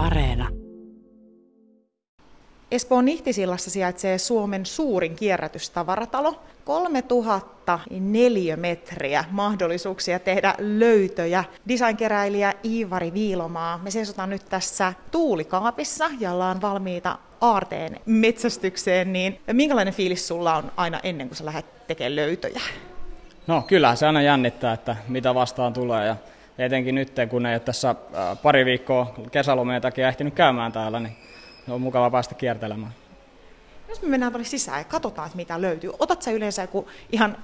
Areena. Espoon Nihtisillassa sijaitsee Suomen suurin kierrätystavaratalo. 3000 neliömetriä mahdollisuuksia tehdä löytöjä. Designkeräilijä Iivari Viilomaa. Me seisotaan nyt tässä tuulikaapissa ja ollaan valmiita aarteen metsästykseen. Niin minkälainen fiilis sulla on aina ennen kuin sä lähdet tekemään löytöjä? No kyllä se aina jännittää, että mitä vastaan tulee ja etenkin nyt, kun ei ole tässä pari viikkoa kesälomien takia ehtinyt käymään täällä, niin on mukava päästä kiertelemään. Jos me mennään tuonne sisään ja katsotaan, että mitä löytyy. Otat sä yleensä joku ihan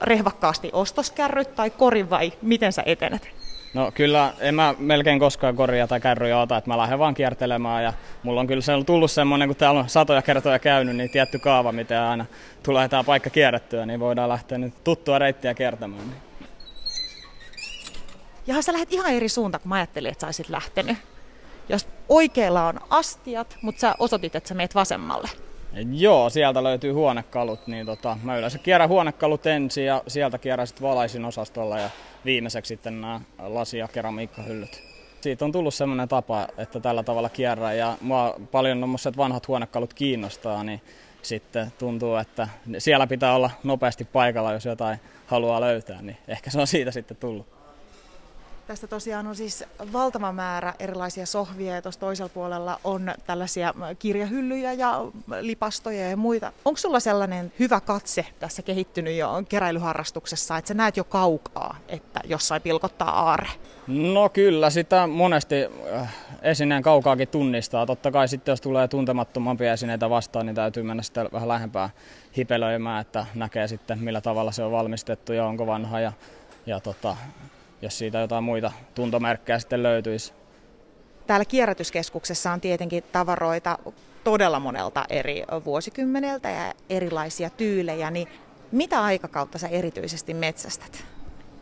rehvakkaasti ostoskärryt tai korin vai miten sä etenet? No kyllä, en mä melkein koskaan koria tai kärryjä ota, että mä lähden vaan kiertelemään ja mulla on kyllä se on tullut semmoinen, kun täällä on satoja kertoja käynyt, niin tietty kaava, miten aina tulee tämä paikka kierrettyä, niin voidaan lähteä nyt tuttua reittiä kiertämään. Niin. Ja sä lähdet ihan eri suuntaan, kun mä ajattelin, että sä olisit lähtenyt. Jos oikealla on astiat, mutta sä osoitit, että sä meet vasemmalle. Joo, sieltä löytyy huonekalut, niin tota, mä yleensä kierrän huonekalut ensin ja sieltä kierrän sitten valaisin osastolla ja viimeiseksi sitten nämä lasi- ja keramiikkahyllyt. Siitä on tullut semmoinen tapa, että tällä tavalla kierrän ja mua paljon tuommoiset vanhat huonekalut kiinnostaa, niin sitten tuntuu, että siellä pitää olla nopeasti paikalla, jos jotain haluaa löytää, niin ehkä se on siitä sitten tullut. Tästä tosiaan on siis valtava määrä erilaisia sohvia ja tuossa toisella puolella on tällaisia kirjahyllyjä ja lipastoja ja muita. Onko sulla sellainen hyvä katse tässä kehittynyt jo keräilyharrastuksessa, että sä näet jo kaukaa, että jossain pilkottaa aare? No kyllä, sitä monesti äh, esineen kaukaakin tunnistaa. Totta kai sitten jos tulee tuntemattomampia esineitä vastaan, niin täytyy mennä sitten vähän lähempää hipelöimään, että näkee sitten millä tavalla se on valmistettu ja onko vanha ja, ja tota, jos siitä jotain muita tuntomerkkejä sitten löytyisi. Täällä kierrätyskeskuksessa on tietenkin tavaroita todella monelta eri vuosikymmeneltä ja erilaisia tyylejä, niin mitä aikakautta sä erityisesti metsästät?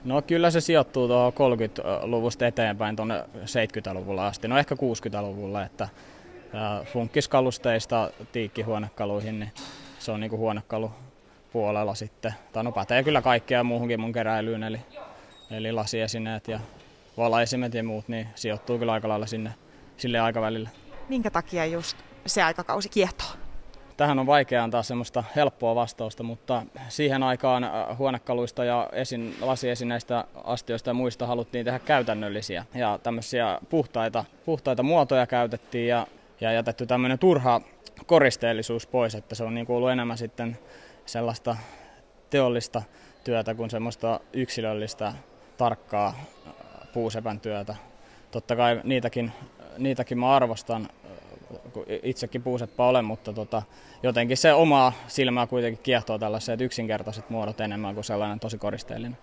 No kyllä se sijoittuu tuohon 30-luvusta eteenpäin tuonne 70-luvulla asti, no ehkä 60-luvulla, että funkkiskalusteista tiikkihuonekaluihin, niin se on niinku huonekalu puolella sitten. Tai no pätee kyllä kaikkea muuhunkin mun keräilyyn, eli eli lasiesineet ja valaisimet ja muut, niin sijoittuu kyllä aika lailla sinne, sille aikavälille. Minkä takia just se aikakausi kiehtoo? Tähän on vaikea antaa semmoista helppoa vastausta, mutta siihen aikaan äh, huonekaluista ja esin, lasiesineistä, astioista ja muista haluttiin tehdä käytännöllisiä. Ja tämmöisiä puhtaita, puhtaita muotoja käytettiin ja, ja jätetty tämmöinen turha koristeellisuus pois, että se on niin ollut enemmän sitten sellaista teollista työtä kuin semmoista yksilöllistä tarkkaa äh, puusepän työtä. Totta kai niitäkin, niitäkin mä arvostan, äh, kun itsekin puuseppä olen, mutta tota, jotenkin se omaa silmää kuitenkin kiehtoo tällaiset yksinkertaiset muodot enemmän kuin sellainen tosi koristeellinen.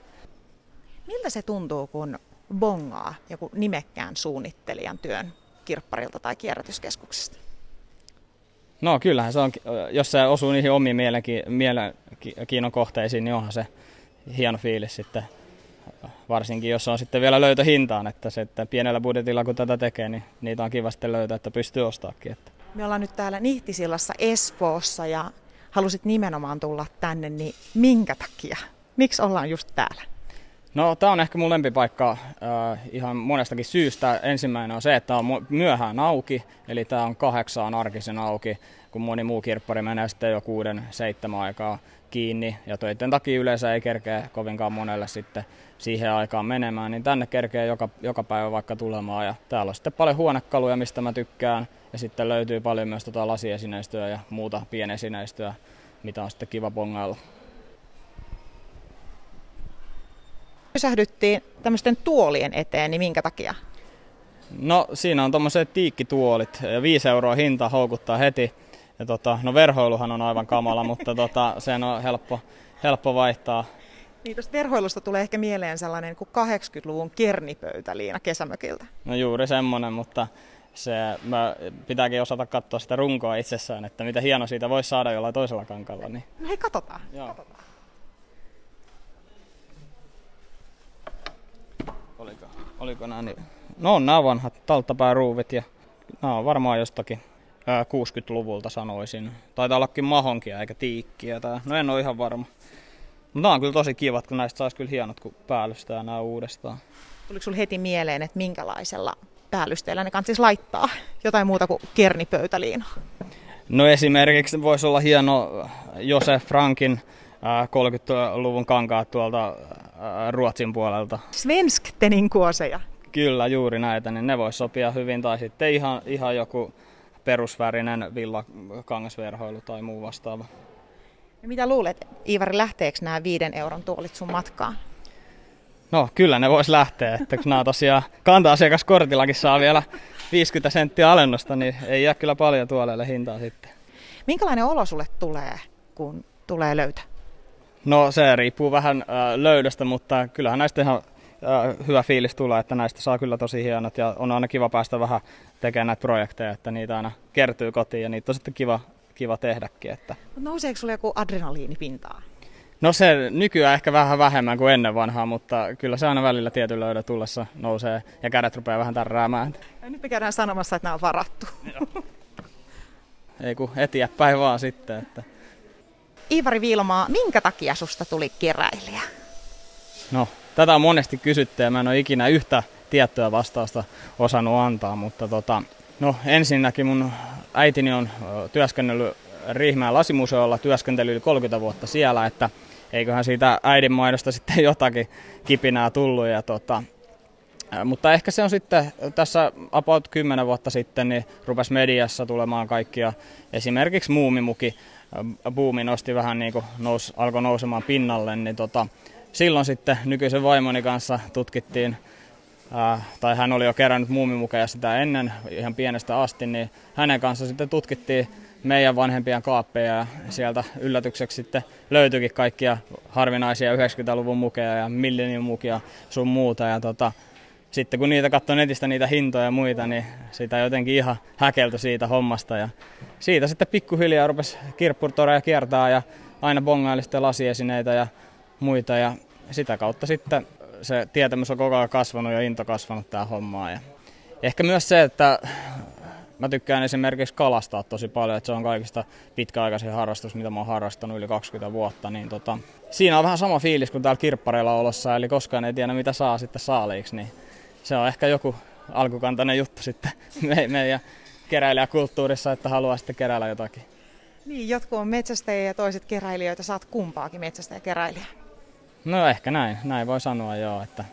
Miltä se tuntuu, kun bongaa joku nimekkään suunnittelijan työn kirpparilta tai kierrätyskeskuksesta? No kyllähän se on, jos se osuu niihin omiin mielenkiinnon kohteisiin, niin onhan se hieno fiilis sitten varsinkin jos on sitten vielä löytö hintaan, että, se, että pienellä budjetilla kun tätä tekee, niin niitä on kiva sitten löytää, että pystyy ostaakin. Että. Me ollaan nyt täällä Nihtisillassa Espoossa ja halusit nimenomaan tulla tänne, niin minkä takia? Miksi ollaan just täällä? No tämä on ehkä mun lempipaikka äh, ihan monestakin syystä. Ensimmäinen on se, että on myöhään auki, eli tämä on kahdeksaan arkisen auki, kun moni muu kirppari menee sitten jo kuuden, seitsemän aikaa kiinni. Ja töiden takia yleensä ei kerkeä kovinkaan monelle sitten siihen aikaan menemään, niin tänne kerkee joka, joka päivä vaikka tulemaan. Ja täällä on sitten paljon huonekaluja, mistä mä tykkään. Ja sitten löytyy paljon myös tota lasiesineistöä ja muuta pienesineistöä, mitä on sitten kiva bongailla. Pysähdyttiin tämmöisten tuolien eteen, niin minkä takia? No siinä on tuommoiset tiikkituolit. 5 euroa hinta houkuttaa heti. Ja tota, no verhoiluhan on aivan kamala, mutta tota, sen on helppo, helppo vaihtaa niin tuosta verhoilusta tulee ehkä mieleen sellainen kuin 80-luvun kernipöytä Liina kesämökiltä. No juuri semmoinen, mutta se, mä pitääkin osata katsoa sitä runkoa itsessään, että mitä hieno siitä voisi saada jollain toisella kankalla. Niin. No hei, katsotaan. Joo. katsotaan. Oliko, oliko nämä niin? No on nämä vanhat talttapääruuvit ja nämä on varmaan jostakin 60-luvulta sanoisin. Taitaa ollakin mahonkia eikä tiikkiä. Tää. No en ole ihan varma. Mutta on kyllä tosi kivat, kun näistä saisi kyllä hienot, kun päällystää nämä uudestaan. Tuliko sinulle heti mieleen, että minkälaisella päällysteellä ne kansis laittaa? Jotain muuta kuin kernipöytäliina. No esimerkiksi voisi olla hieno Josef Frankin 30-luvun kankaat tuolta Ruotsin puolelta. Svensktenin kuoseja. Kyllä, juuri näitä, niin ne voisi sopia hyvin. Tai sitten ihan, ihan joku perusvärinen villakangasverhoilu tai muu vastaava. Ja mitä luulet, Iivari, lähteekö nämä viiden euron tuolit sun matkaan? No kyllä ne vois lähteä, että kun nämä tosiaan kanta-asiakaskortillakin saa vielä 50 senttiä alennusta, niin ei jää kyllä paljon tuoleille hintaa sitten. Minkälainen olo sulle tulee, kun tulee löytö? No se riippuu vähän äh, löydöstä, mutta kyllähän näistä ihan hyvä fiilis tulee, että näistä saa kyllä tosi hienot ja on aina kiva päästä vähän tekemään näitä projekteja, että niitä aina kertyy kotiin ja niitä on sitten kiva, kiva tehdäkin. Että. Nouseeko sulle joku adrenaliini pintaan? No se nykyään ehkä vähän vähemmän kuin ennen vanhaa, mutta kyllä se aina välillä tietyn löydön tullessa nousee ja kädet rupeaa vähän tärräämään. Ja nyt me käydään sanomassa, että nämä on varattu. Ei kun etiäpäin vaan sitten. Että... Iivari Viilomaa, minkä takia susta tuli keräilijä? No, tätä on monesti kysytty ja mä en ole ikinä yhtä tiettyä vastausta osannut antaa, mutta tota, no ensinnäkin mun äitini on työskennellyt Riihmään lasimuseolla, työskentely yli 30 vuotta siellä, että eiköhän siitä äidinmaidosta sitten jotakin kipinää tullut. Ja tota, mutta ehkä se on sitten tässä about 10 vuotta sitten, niin rupesi mediassa tulemaan kaikkia, esimerkiksi muumimuki, buumi nosti vähän niin kuin nous, alkoi nousemaan pinnalle, niin tota, silloin sitten nykyisen vaimoni kanssa tutkittiin, tai hän oli jo kerännyt muumimukeja sitä ennen ihan pienestä asti, niin hänen kanssa sitten tutkittiin meidän vanhempien kaappeja ja sieltä yllätykseksi sitten löytyikin kaikkia harvinaisia 90-luvun mukeja ja millennium mukia sun muuta. Ja tota, sitten kun niitä katsoi netistä niitä hintoja ja muita, niin sitä jotenkin ihan häkeltyi siitä hommasta. Ja siitä sitten pikkuhiljaa rupesi kirppurtoreja kiertää ja aina bongaili sitten lasiesineitä ja muita. Ja sitä kautta sitten se tietämys on koko ajan kasvanut ja into kasvanut tähän hommaan. Ja ehkä myös se, että Mä tykkään esimerkiksi kalastaa tosi paljon, että se on kaikista pitkäaikaisin harrastus, mitä mä oon harrastanut yli 20 vuotta. Niin tota, siinä on vähän sama fiilis kuin täällä kirppareilla olossa, eli koskaan ei tiedä mitä saa sitten saaliiksi. Niin se on ehkä joku alkukantainen juttu sitten me, meidän keräilijäkulttuurissa, että haluaa sitten keräillä jotakin. Niin, jotkut on metsästäjiä ja toiset keräilijöitä. Saat kumpaakin metsästäjä ja keräilijä. No ehkä näin, näin voi sanoa joo. Että...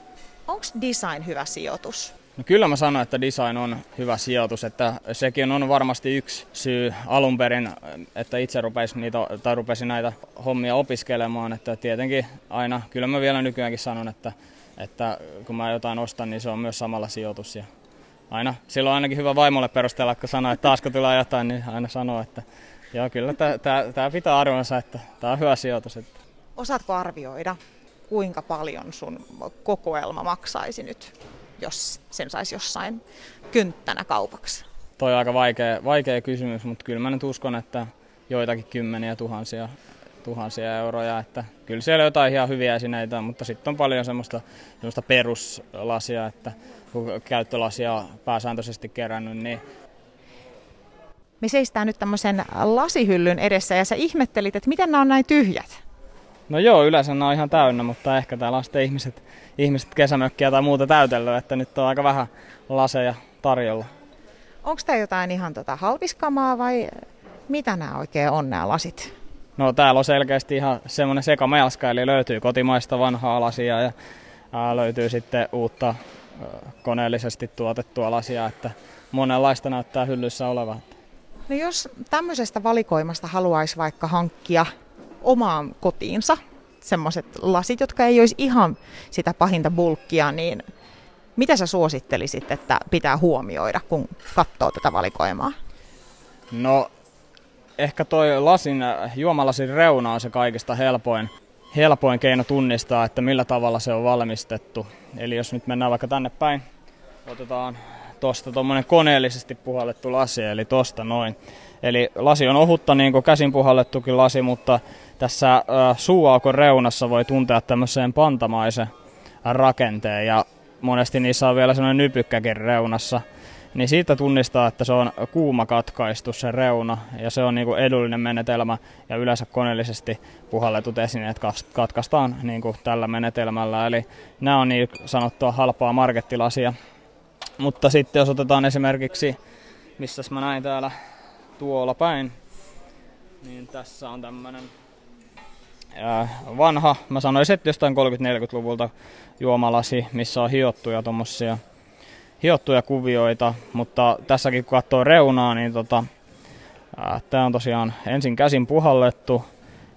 Onko design hyvä sijoitus? No kyllä mä sanoin, että design on hyvä sijoitus, että sekin on varmasti yksi syy alun perin, että itse rupesin, niitä, tai rupesin näitä hommia opiskelemaan, että tietenkin aina, kyllä mä vielä nykyäänkin sanon, että, että kun mä jotain ostan, niin se on myös samalla sijoitus ja aina, silloin on ainakin hyvä vaimolle perustella, kun sanoo, että taasko tulee jotain, niin aina sanoo, että joo, kyllä tämä pitää arvonsa, että tämä on hyvä sijoitus. Että. Osaatko arvioida, kuinka paljon sun kokoelma maksaisi nyt? jos sen saisi jossain kynttänä kaupaksi? Toi on aika vaikea, vaikea kysymys, mutta kyllä mä nyt uskon, että joitakin kymmeniä tuhansia, tuhansia euroja. Että kyllä siellä on jotain ihan hyviä esineitä, mutta sitten on paljon semmoista, semmoista peruslasia, että kun käyttölasia pääsääntöisesti kerännyt, niin me seistään nyt tämmöisen lasihyllyn edessä ja sä ihmettelit, että miten nämä on näin tyhjät. No joo, yleensä nämä on ihan täynnä, mutta ehkä täällä on sitten ihmiset, ihmiset kesämökkiä tai muuta täytellyt, että nyt on aika vähän laseja tarjolla. Onko tämä jotain ihan tota halpiskamaa vai mitä nämä oikein on nämä lasit? No täällä on selkeästi ihan semmoinen sekamelska, eli löytyy kotimaista vanhaa lasia ja ää, löytyy sitten uutta koneellisesti tuotettua lasia, että monenlaista näyttää hyllyssä olevan. No jos tämmöisestä valikoimasta haluaisi vaikka hankkia omaan kotiinsa semmoiset lasit, jotka ei olisi ihan sitä pahinta bulkkia, niin mitä sä suosittelisit, että pitää huomioida, kun katsoo tätä valikoimaa? No, ehkä toi lasin, juomalasin reuna on se kaikista helpoin, helpoin keino tunnistaa, että millä tavalla se on valmistettu. Eli jos nyt mennään vaikka tänne päin, otetaan tosta tuommoinen koneellisesti puhallettu lasi, eli tosta noin. Eli lasi on ohutta niin kuin käsin puhallettukin lasi, mutta tässä äh, suuaukon reunassa voi tuntea tämmöiseen pantamaisen rakenteen ja monesti niissä on vielä sellainen nypykkäkin reunassa. Niin siitä tunnistaa, että se on kuuma katkaistu se reuna ja se on niin kuin edullinen menetelmä ja yleensä koneellisesti puhalletut esineet katkaistaan niin kuin tällä menetelmällä. Eli nämä on niin sanottua halpaa markettilasia. Mutta sitten jos otetaan esimerkiksi, missä mä näin täällä tuolla päin, niin tässä on tämmönen vanha, mä sanoisin, että jostain 30-40-luvulta juomalasi, missä on hiottuja tommosia hiottuja kuvioita, mutta tässäkin kun katsoo reunaa, niin tota, tämä on tosiaan ensin käsin puhallettu,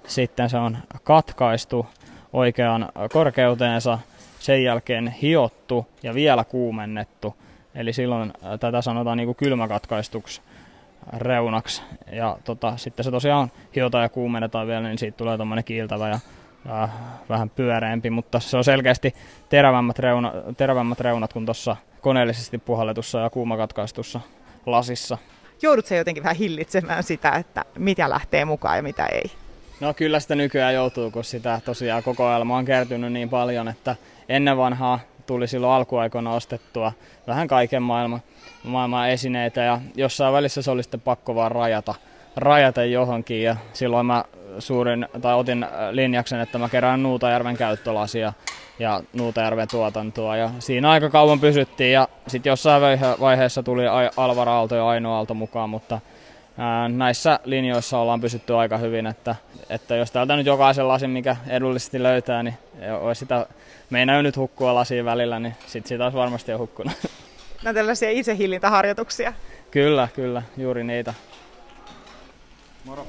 sitten se on katkaistu oikeaan korkeuteensa, sen jälkeen hiottu ja vielä kuumennettu. Eli silloin tätä sanotaan niin kuin kylmäkatkaistuksi reunaksi. Ja tota, sitten se tosiaan hiotaan ja kuumennetaan vielä, niin siitä tulee tuommoinen kiiltävä ja äh, vähän pyöreämpi, mutta se on selkeästi terävämmät, reuna, terävämmät reunat kuin tuossa koneellisesti puhalletussa ja kuumakatkaistussa lasissa. Joudutko jotenkin vähän hillitsemään sitä, että mitä lähtee mukaan ja mitä ei? No kyllä sitä nykyään joutuu, kun sitä tosiaan kokoelma on kertynyt niin paljon, että ennen vanhaa tuli silloin alkuaikoina ostettua vähän kaiken maailman, maailman esineitä ja jossain välissä se oli sitten pakko vaan rajata, rajata johonkin ja silloin mä suurin, tai otin linjaksen, että mä kerään Nuutajärven käyttölasia ja Nuutajärven tuotantoa ja siinä aika kauan pysyttiin ja sitten jossain vaiheessa tuli Alvar Aalto ja Aino Aalto mukaan, mutta näissä linjoissa ollaan pysytty aika hyvin, että, että jos täältä nyt jokaisen lasin, mikä edullisesti löytää, niin olisi sitä meinaa nyt hukkua lasiin välillä, niin sit siitä olisi varmasti jo hukkunut. No tällaisia itsehillintäharjoituksia. Kyllä, kyllä, juuri niitä. Moro.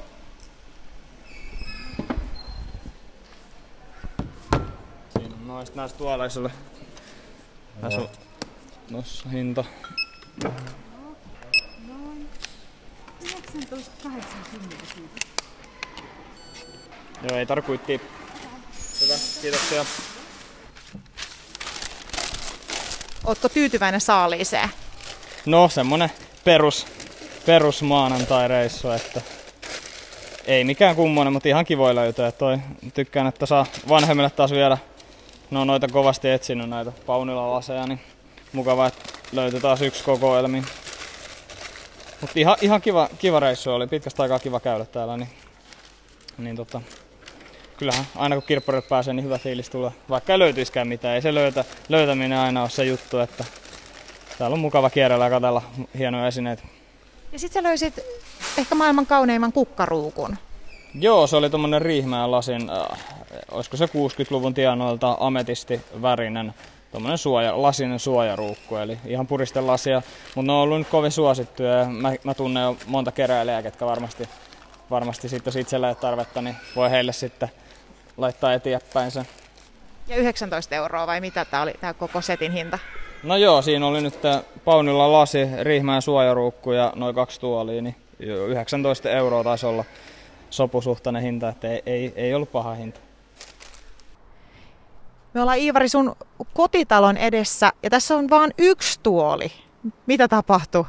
Siinä on noista näistä tuolaisille. Tässä on noissa hinta. Noin 1980 Joo, ei tarkoitti. Hyvä, kiitoksia. Ootko tyytyväinen saaliiseen? No semmonen perus, perus maanantai-reissu, että ei mikään kummonen, mutta ihan kivoja löytää. Toi, tykkään, että saa vanhemmille taas vielä, no noita kovasti etsinyt näitä Paunila-laseja, niin mukava, että löytyi taas yksi kokoelmi. Mutta ihan, ihan kiva, kiva reissu oli, pitkästä aikaa kiva käydä täällä, niin, niin tota, kyllähän aina kun kirpparille pääsee, niin hyvä fiilis tulee. Vaikka ei löytyiskään mitään, ei se löytä, löytäminen aina ole se juttu, että täällä on mukava kierrellä ja katsella hienoja esineitä. Ja sitten sä löysit ehkä maailman kauneimman kukkaruukun. Joo, se oli tuommoinen Riihmään lasin, äh, olisiko se 60-luvun tienoilta ametisti värinen tuommoinen suoja, lasinen suojaruukku, eli ihan puristelasia, mutta ne on ollut nyt kovin suosittuja ja mä, mä tunnen jo monta keräilijää, ketkä varmasti, varmasti sitten, jos itsellä ei tarvetta, niin voi heille sitten laittaa eteenpäin sen. Ja 19 euroa vai mitä tämä oli tämä koko setin hinta? No joo, siinä oli nyt Paunilla lasi, Riihmään suojaruukku ja noin kaksi tuolia, niin 19 euroa taisi olla sopusuhtainen hinta, että ei, ei, ei ollut paha hinta. Me ollaan Iivari sun kotitalon edessä ja tässä on vain yksi tuoli. Mitä tapahtui?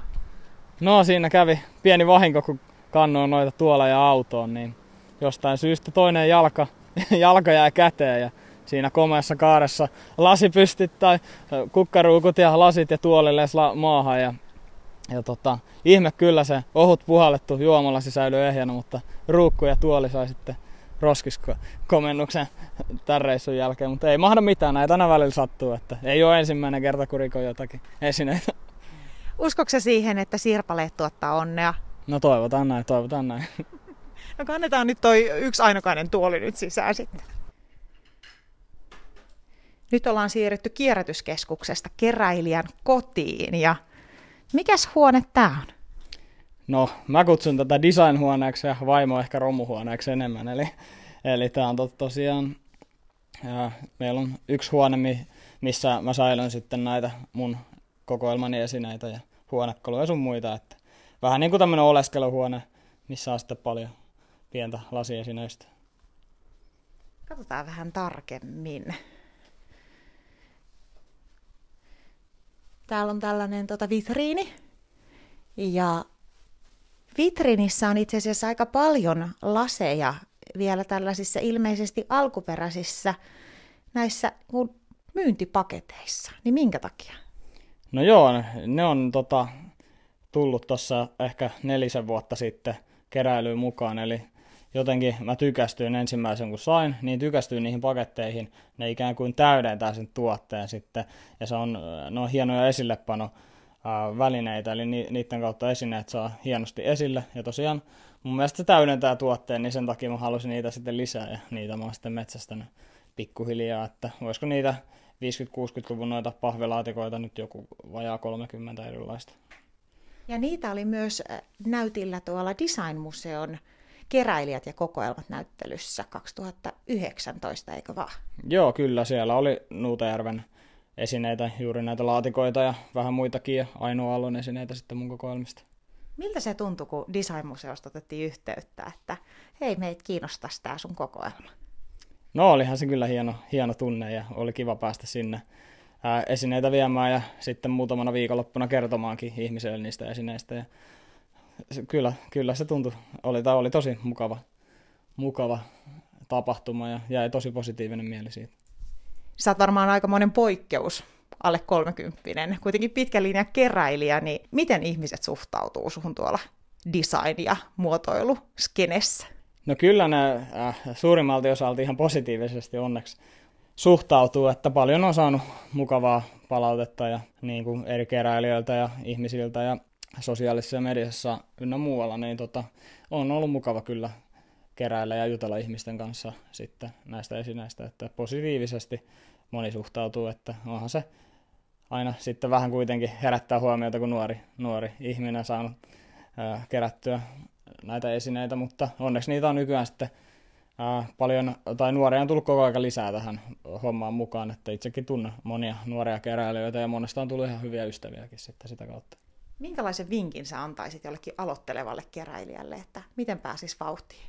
No siinä kävi pieni vahinko, kun kannoin noita tuolla ja autoon, niin jostain syystä toinen jalka, jalka jää käteen ja siinä komeassa kaaressa lasi tai kukkaruukut ja lasit ja tuolille maahan ja ja tota, ihme kyllä se ohut puhallettu juomalla säilyi ehjänä, mutta ruukku ja tuoli sai sitten roskiskomennuksen tämän reissun jälkeen, mutta ei mahda mitään, näitä aina välillä sattuu, että ei ole ensimmäinen kerta, kun rikon jotakin esineitä. Uskokse siihen, että sirpaleet tuottaa onnea? No toivotaan näin, toivotaan näin. No kannetaan nyt toi yksi ainokainen tuoli nyt sisään sitten. Nyt ollaan siirrytty kierrätyskeskuksesta keräilijän kotiin ja mikäs huone tää on? No, mä kutsun tätä designhuoneeksi ja vaimo ehkä romuhuoneeksi enemmän. Eli, eli tämä on to, tosiaan, ja meillä on yksi huone, missä mä säilön sitten näitä mun kokoelmani esineitä ja huonekaluja ja sun muita. Että vähän niin kuin tämmöinen oleskeluhuone, missä on sitten paljon pientä lasiesineistä. Katsotaan vähän tarkemmin. Täällä on tällainen tota, vitriini. Ja vitrinissä on itse asiassa aika paljon laseja vielä tällaisissa ilmeisesti alkuperäisissä näissä myyntipaketeissa. Niin minkä takia? No joo, ne on tota, tullut tuossa ehkä nelisen vuotta sitten keräilyyn mukaan, eli jotenkin mä tykästyin ensimmäisen kun sain, niin tykästyin niihin paketteihin. Ne ikään kuin täydentää sen tuotteen sitten, ja se on, ne on hienoja esillepano välineitä, eli niiden kautta esineet saa hienosti esille. Ja tosiaan mun mielestä se täydentää tuotteen, niin sen takia mä halusin niitä sitten lisää ja niitä mä oon sitten metsästänyt pikkuhiljaa, että voisiko niitä 50-60-luvun noita pahvelaatikoita nyt joku vajaa 30 erilaista. Ja niitä oli myös näytillä tuolla Designmuseon keräilijät ja kokoelmat näyttelyssä 2019, eikö vaan? Joo, kyllä. Siellä oli Nuutajärven esineitä, juuri näitä laatikoita ja vähän muitakin ja Ainoa Aallon esineitä sitten mun kokoelmista. Miltä se tuntui, kun Designmuseosta otettiin yhteyttä, että hei, meitä kiinnostaisi tämä sun kokoelma? No olihan se kyllä hieno, hieno tunne ja oli kiva päästä sinne ää, esineitä viemään ja sitten muutamana viikonloppuna kertomaankin ihmisille niistä esineistä. Ja se, kyllä, kyllä se tuntui, oli, tai oli tosi mukava, mukava tapahtuma ja jäi tosi positiivinen mieli siitä. Sä oot varmaan aikamoinen poikkeus alle 30 kuitenkin pitkä linja keräilijä, niin miten ihmiset suhtautuu suhun tuolla design- ja muotoiluskenessä? No kyllä ne äh, suurimmalti osalta ihan positiivisesti onneksi suhtautuu, että paljon on saanut mukavaa palautetta ja niin kuin eri keräilijöiltä ja ihmisiltä ja sosiaalisessa mediassa ynnä muualla, niin tota, on ollut mukava kyllä keräillä ja jutella ihmisten kanssa sitten näistä esineistä, että positiivisesti moni suhtautuu, että onhan se aina sitten vähän kuitenkin herättää huomiota, kun nuori, nuori ihminen saanut ää, kerättyä näitä esineitä, mutta onneksi niitä on nykyään sitten ää, paljon, tai nuoria on tullut koko ajan lisää tähän hommaan mukaan, että itsekin tunnen monia nuoria keräilijöitä ja monesta on tullut ihan hyviä ystäviäkin sitten sitä kautta. Minkälaisen vinkin sä antaisit jollekin aloittelevalle keräilijälle, että miten pääsis vauhtiin?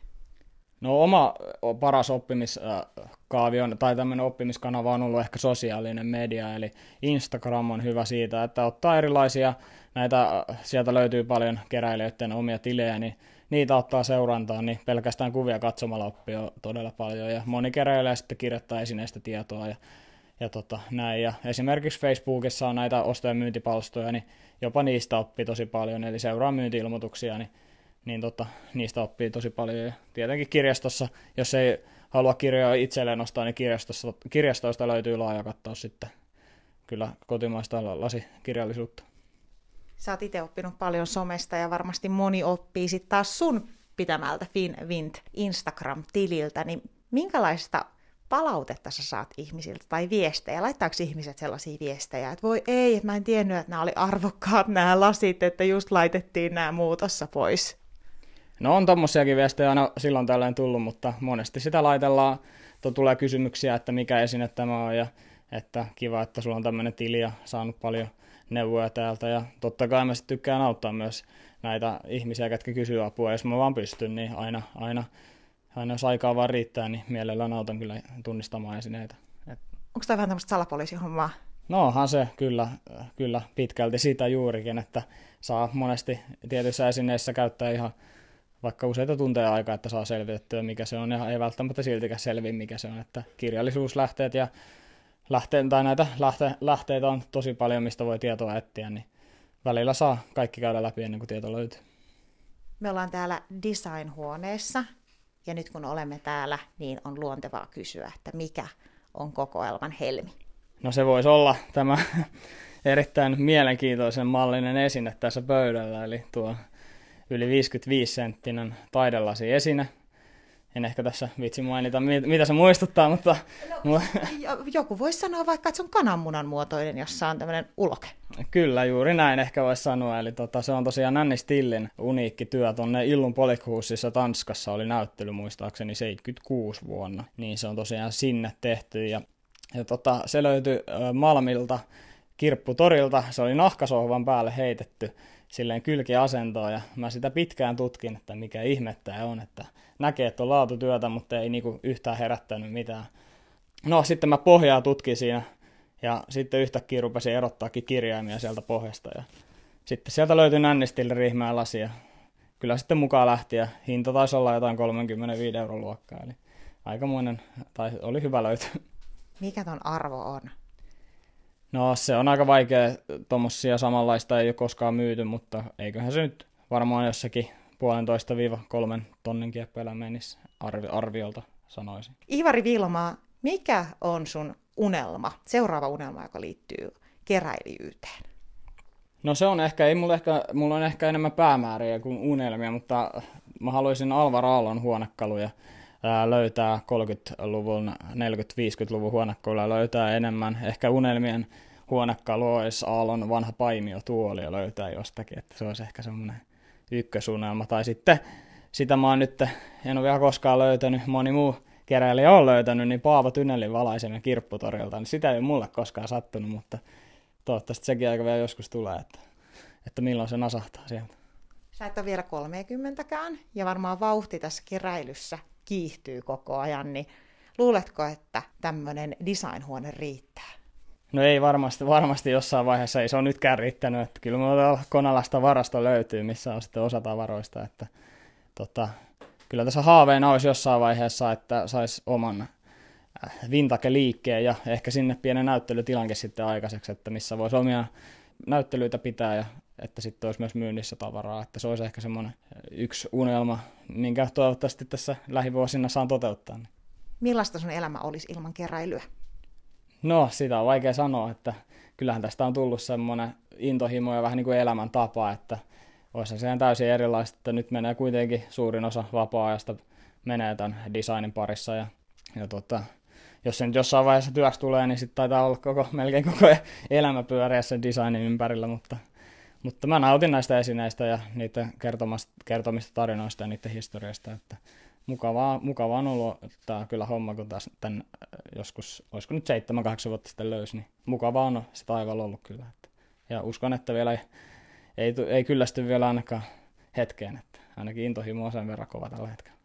No oma paras oppimiskaavio tai tämmöinen oppimiskanava on ollut ehkä sosiaalinen media, eli Instagram on hyvä siitä, että ottaa erilaisia, näitä sieltä löytyy paljon keräilijöiden omia tilejä, niin niitä ottaa seurantaan, niin pelkästään kuvia katsomalla oppii todella paljon, ja moni keräilijä sitten kirjoittaa esineistä tietoa, ja, ja tota, näin. Ja esimerkiksi Facebookissa on näitä osto- ja myyntipalstoja, niin jopa niistä oppii tosi paljon, eli seuraa myynti-ilmoituksia, niin niin tota, niistä oppii tosi paljon. Ja tietenkin kirjastossa, jos ei halua kirjoja itselleen ostaa, niin kirjastosta, kirjastoista löytyy laaja kattaus sitten kyllä kotimaista lasikirjallisuutta. Sä oot itse oppinut paljon somesta ja varmasti moni oppii sitten taas sun pitämältä FinVint Instagram-tililtä, niin minkälaista palautetta sä saat ihmisiltä tai viestejä? Laittaako ihmiset sellaisia viestejä, että voi ei, että mä en tiennyt, että nämä oli arvokkaat nämä lasit, että just laitettiin nämä muutossa pois? No on tommosiakin viestejä aina silloin tällöin tullut, mutta monesti sitä laitellaan, to tulee kysymyksiä, että mikä esine tämä on ja että kiva, että sulla on tämmöinen tili ja saanut paljon neuvoja täältä ja totta kai mä tykkään auttaa myös näitä ihmisiä, jotka kysyy apua, jos mä vaan pystyn, niin aina, aina, aina jos aikaa vaan riittää, niin mielellään autan kyllä tunnistamaan esineitä. Et... Onko tämä vähän tämmöistä salapoliisihommaa? No onhan se kyllä, kyllä pitkälti sitä juurikin, että saa monesti tietyissä esineissä käyttää ihan vaikka useita tunteja aikaa, että saa selvitettyä, mikä se on, ja ei välttämättä siltikään selviä, mikä se on. Että kirjallisuuslähteet ja lähteen, tai näitä lähte, lähteitä on tosi paljon, mistä voi tietoa etsiä, niin välillä saa kaikki käydä läpi ennen kuin tieto löytyy. Me ollaan täällä design-huoneessa, ja nyt kun olemme täällä, niin on luontevaa kysyä, että mikä on kokoelman helmi? No se voisi olla tämä erittäin mielenkiintoisen mallinen esine tässä pöydällä, eli tuo yli 55 senttinen taidelasi esine. En ehkä tässä vitsi mainita, mitä se muistuttaa, mutta... No, joku voisi sanoa vaikka, että se on kananmunan muotoinen, jossa on tämmöinen uloke. Kyllä, juuri näin ehkä voisi sanoa. Eli tota, se on tosiaan Nanni Stillin uniikki työ tuonne Illun Polikhuusissa Tanskassa oli näyttely muistaakseni 76 vuonna. Niin se on tosiaan sinne tehty ja, ja tota, se löytyi Malmilta kirpputorilta. Se oli nahkasohvan päälle heitetty silleen kylkiasentoon ja mä sitä pitkään tutkin, että mikä ihmettä on, että näkee, että on laatutyötä, mutta ei niinku yhtään herättänyt mitään. No sitten mä pohjaa tutkin siinä ja sitten yhtäkkiä rupesin erottaakin kirjaimia sieltä pohjasta ja sitten sieltä löytyi nännistille rihmää lasia. Kyllä sitten mukaan lähti ja hinta taisi olla jotain 35 euron luokkaa, eli aikamoinen, tai oli hyvä löytö. Mikä ton arvo on? No se on aika vaikea, tuommoisia samanlaista ei ole koskaan myyty, mutta eiköhän se nyt varmaan jossakin puolentoista viiva kolmen tonnin kieppeillä menisi arvi, arviolta sanoisin. Ivari Vilmaa, mikä on sun unelma, seuraava unelma, joka liittyy keräilijyyteen? No se on ehkä, ei mulla ehkä, mulla on ehkä enemmän päämääriä kuin unelmia, mutta mä haluaisin Alvar Aallon huonekaluja löytää 30-luvun, 40-50-luvun huonekaluja löytää enemmän. Ehkä unelmien huonekalu olisi Aallon vanha paimiotuoli löytää jostakin, että se olisi ehkä semmoinen ykkösunelma. Tai sitten sitä mä oon nyt, en ole vielä koskaan löytänyt, moni muu keräilijä on löytänyt, niin Paavo Tynnelin valaisen kirpputorilta, niin sitä ei ole mulle koskaan sattunut, mutta toivottavasti sekin aika vielä joskus tulee, että, että milloin se nasahtaa sieltä. Sä et ole vielä 30kään, ja varmaan vauhti tässä keräilyssä kiihtyy koko ajan, niin luuletko, että tämmöinen designhuone riittää? No ei varmasti, varmasti jossain vaiheessa, ei se on nytkään riittänyt, että kyllä minulla Konalasta varasto löytyy, missä on sitten osa tavaroista, että tota, kyllä tässä haaveena olisi jossain vaiheessa, että saisi oman äh, vintake-liikkeen ja ehkä sinne pienen näyttelytilankin sitten aikaiseksi, että missä voisi omia näyttelyitä pitää ja että sitten olisi myös myynnissä tavaraa, että se olisi ehkä semmoinen yksi unelma, minkä toivottavasti tässä lähivuosina saan toteuttaa. Millaista sun elämä olisi ilman keräilyä? No, sitä on vaikea sanoa, että kyllähän tästä on tullut semmoinen intohimo ja vähän niin kuin elämäntapa, että olisi se täysin erilaista, että nyt menee kuitenkin suurin osa vapaa-ajasta menee tämän designin parissa ja, ja tota, jos se nyt jossain vaiheessa työksi tulee, niin sitten taitaa olla koko, melkein koko elämä pyöriä sen designin ympärillä, mutta, mutta mä nautin näistä esineistä ja niiden kertomista, tarinoista ja niiden historiasta, että mukavaa, mukavaa on ollut tämä kyllä homma, kun taas tämän joskus, olisiko nyt 7-8 vuotta sitten löysi, niin mukavaa on se taivaalla ollut kyllä. Että, ja uskon, että vielä ei, ei, ei kyllästy vielä ainakaan hetkeen, että ainakin intohimo on sen verran kova tällä hetkellä.